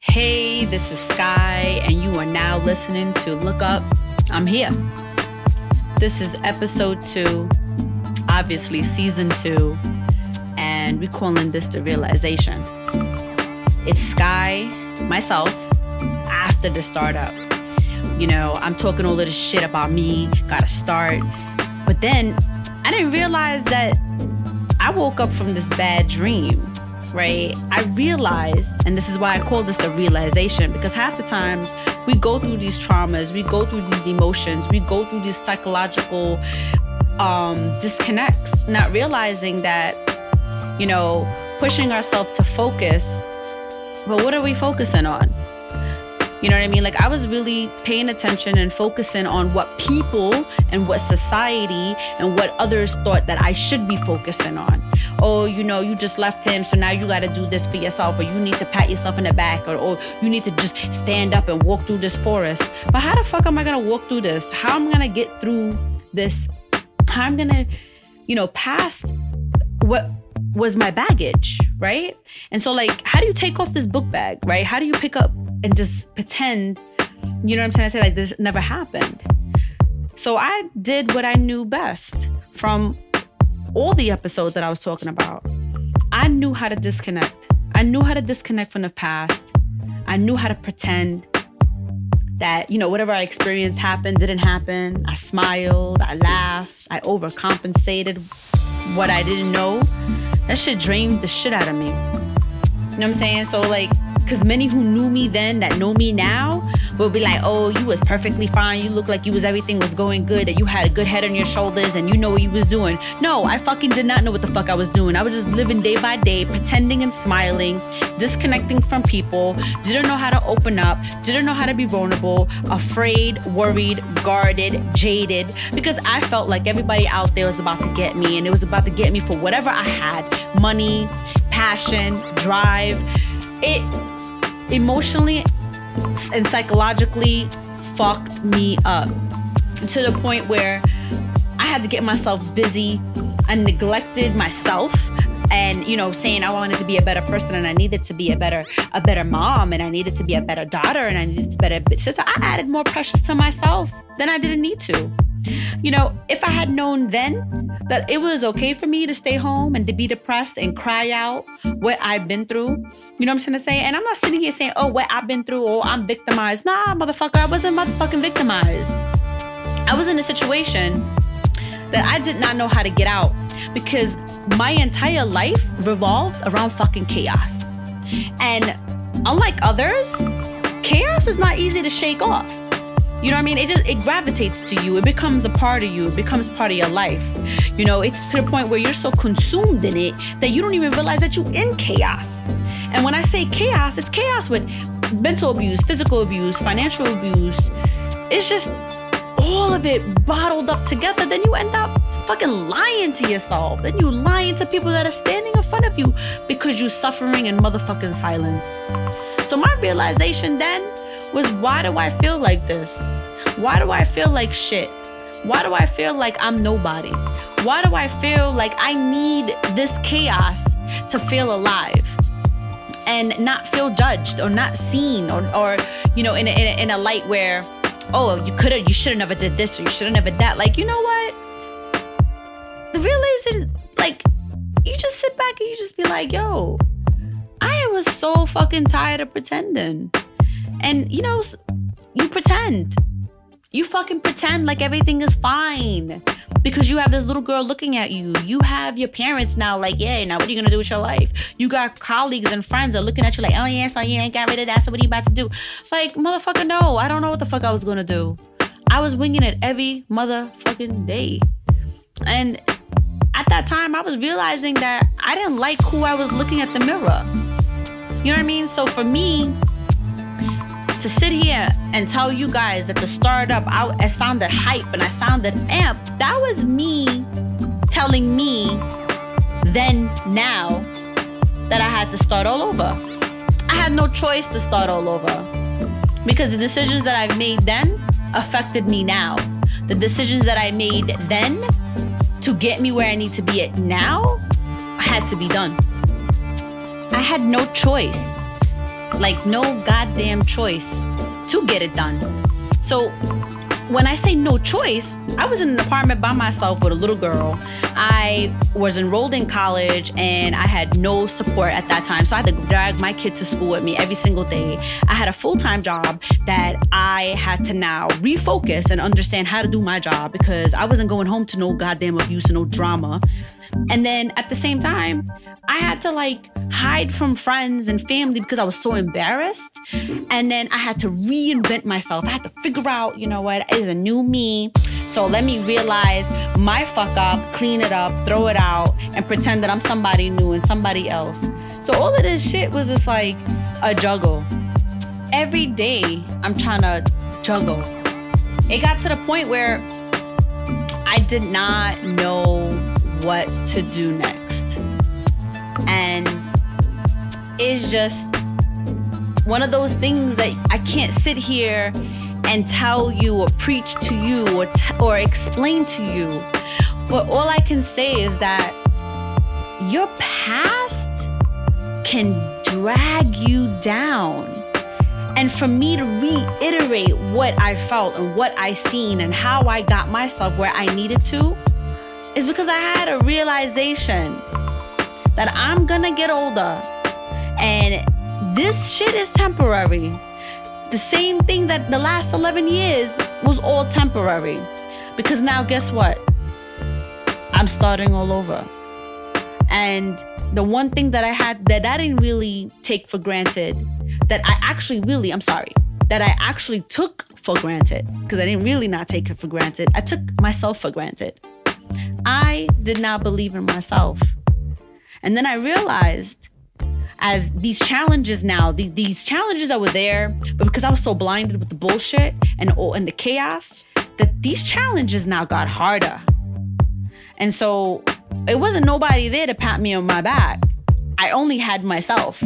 Hey, this is Sky, and you are now listening to Look Up. I'm here. This is episode two, obviously season two, and we're calling this the realization. It's Sky, myself, after the startup. You know, I'm talking all of this shit about me, gotta start. But then I didn't realize that I woke up from this bad dream right, I realized, and this is why I call this the realization, because half the times we go through these traumas, we go through these emotions, we go through these psychological um, disconnects, not realizing that, you know, pushing ourselves to focus. But what are we focusing on? You know what I mean? Like I was really paying attention and focusing on what people and what society and what others thought that I should be focusing on. Oh, you know, you just left him, so now you got to do this for yourself, or you need to pat yourself in the back, or, or you need to just stand up and walk through this forest. But how the fuck am I gonna walk through this? How am I gonna get through this? How I'm gonna, you know, pass what was my baggage, right? And so, like, how do you take off this book bag, right? How do you pick up and just pretend, you know what I'm trying to say? Like this never happened. So I did what I knew best from all the episodes that I was talking about. I knew how to disconnect. I knew how to disconnect from the past. I knew how to pretend that, you know, whatever I experienced happened, didn't happen. I smiled, I laughed, I overcompensated what I didn't know. That shit drained the shit out of me. You know what I'm saying? So, like, because many who knew me then that know me now will be like, oh, you was perfectly fine. You look like you was everything was going good, that you had a good head on your shoulders and you know what you was doing. No, I fucking did not know what the fuck I was doing. I was just living day by day, pretending and smiling, disconnecting from people, didn't know how to open up, didn't know how to be vulnerable, afraid, worried, guarded, jaded, because I felt like everybody out there was about to get me and it was about to get me for whatever I had money, passion, drive. It emotionally and psychologically fucked me up to the point where I had to get myself busy. I neglected myself and you know saying I wanted to be a better person and I needed to be a better a better mom and I needed to be a better daughter and I needed to be a better sister. I added more pressures to myself than I didn't need to. You know, if I had known then that it was okay for me to stay home and to be depressed and cry out what I've been through, you know what I'm trying to say? And I'm not sitting here saying, oh, what I've been through, oh, I'm victimized. Nah, motherfucker, I wasn't motherfucking victimized. I was in a situation that I did not know how to get out because my entire life revolved around fucking chaos. And unlike others, chaos is not easy to shake off. You know what I mean? It just it gravitates to you. It becomes a part of you. It becomes part of your life. You know, it's to the point where you're so consumed in it that you don't even realize that you're in chaos. And when I say chaos, it's chaos with mental abuse, physical abuse, financial abuse. It's just all of it bottled up together. Then you end up fucking lying to yourself. Then you lying to people that are standing in front of you because you're suffering in motherfucking silence. So my realization then was why do I feel like this? Why do I feel like shit? Why do I feel like I'm nobody? Why do I feel like I need this chaos to feel alive and not feel judged or not seen or, or you know, in a, in a, in a light where, oh, you could have, you should have never did this or you should have never that. Like, you know what? The realization, like, you just sit back and you just be like, yo, I was so fucking tired of pretending. And you know, you pretend. You fucking pretend like everything is fine because you have this little girl looking at you. You have your parents now, like, yeah, now what are you gonna do with your life? You got colleagues and friends are looking at you like, oh yeah, so you ain't got rid of that, so what are you about to do? Like, motherfucker, no, I don't know what the fuck I was gonna do. I was winging it every motherfucking day. And at that time, I was realizing that I didn't like who I was looking at the mirror. You know what I mean? So for me, to sit here and tell you guys that the startup, I, I sounded hype and I sounded amp, that was me telling me then, now, that I had to start all over. I had no choice to start all over because the decisions that I've made then affected me now. The decisions that I made then to get me where I need to be at now had to be done. I had no choice, like no goddamn choice to get it done. So when I say no choice, I was in an apartment by myself with a little girl. I was enrolled in college and I had no support at that time. So I had to drag my kid to school with me every single day. I had a full time job that I had to now refocus and understand how to do my job because I wasn't going home to no goddamn abuse and no drama. And then at the same time, I had to like hide from friends and family because I was so embarrassed. And then I had to reinvent myself. I had to figure out, you know what, is a new me. So let me realize my fuck up, clean it up, throw it out, and pretend that I'm somebody new and somebody else. So all of this shit was just like a juggle. Every day I'm trying to juggle. It got to the point where I did not know what to do next. And it's just one of those things that I can't sit here and tell you or preach to you or, t- or explain to you. But all I can say is that your past can drag you down. And for me to reiterate what I felt and what I seen and how I got myself where I needed to is because I had a realization that I'm gonna get older and this shit is temporary. The same thing that the last 11 years was all temporary. Because now, guess what? I'm starting all over. And the one thing that I had that I didn't really take for granted, that I actually really, I'm sorry, that I actually took for granted, because I didn't really not take it for granted, I took myself for granted. I did not believe in myself. And then I realized as these challenges now, the, these challenges that were there, but because I was so blinded with the bullshit and, and the chaos, that these challenges now got harder. And so it wasn't nobody there to pat me on my back. I only had myself.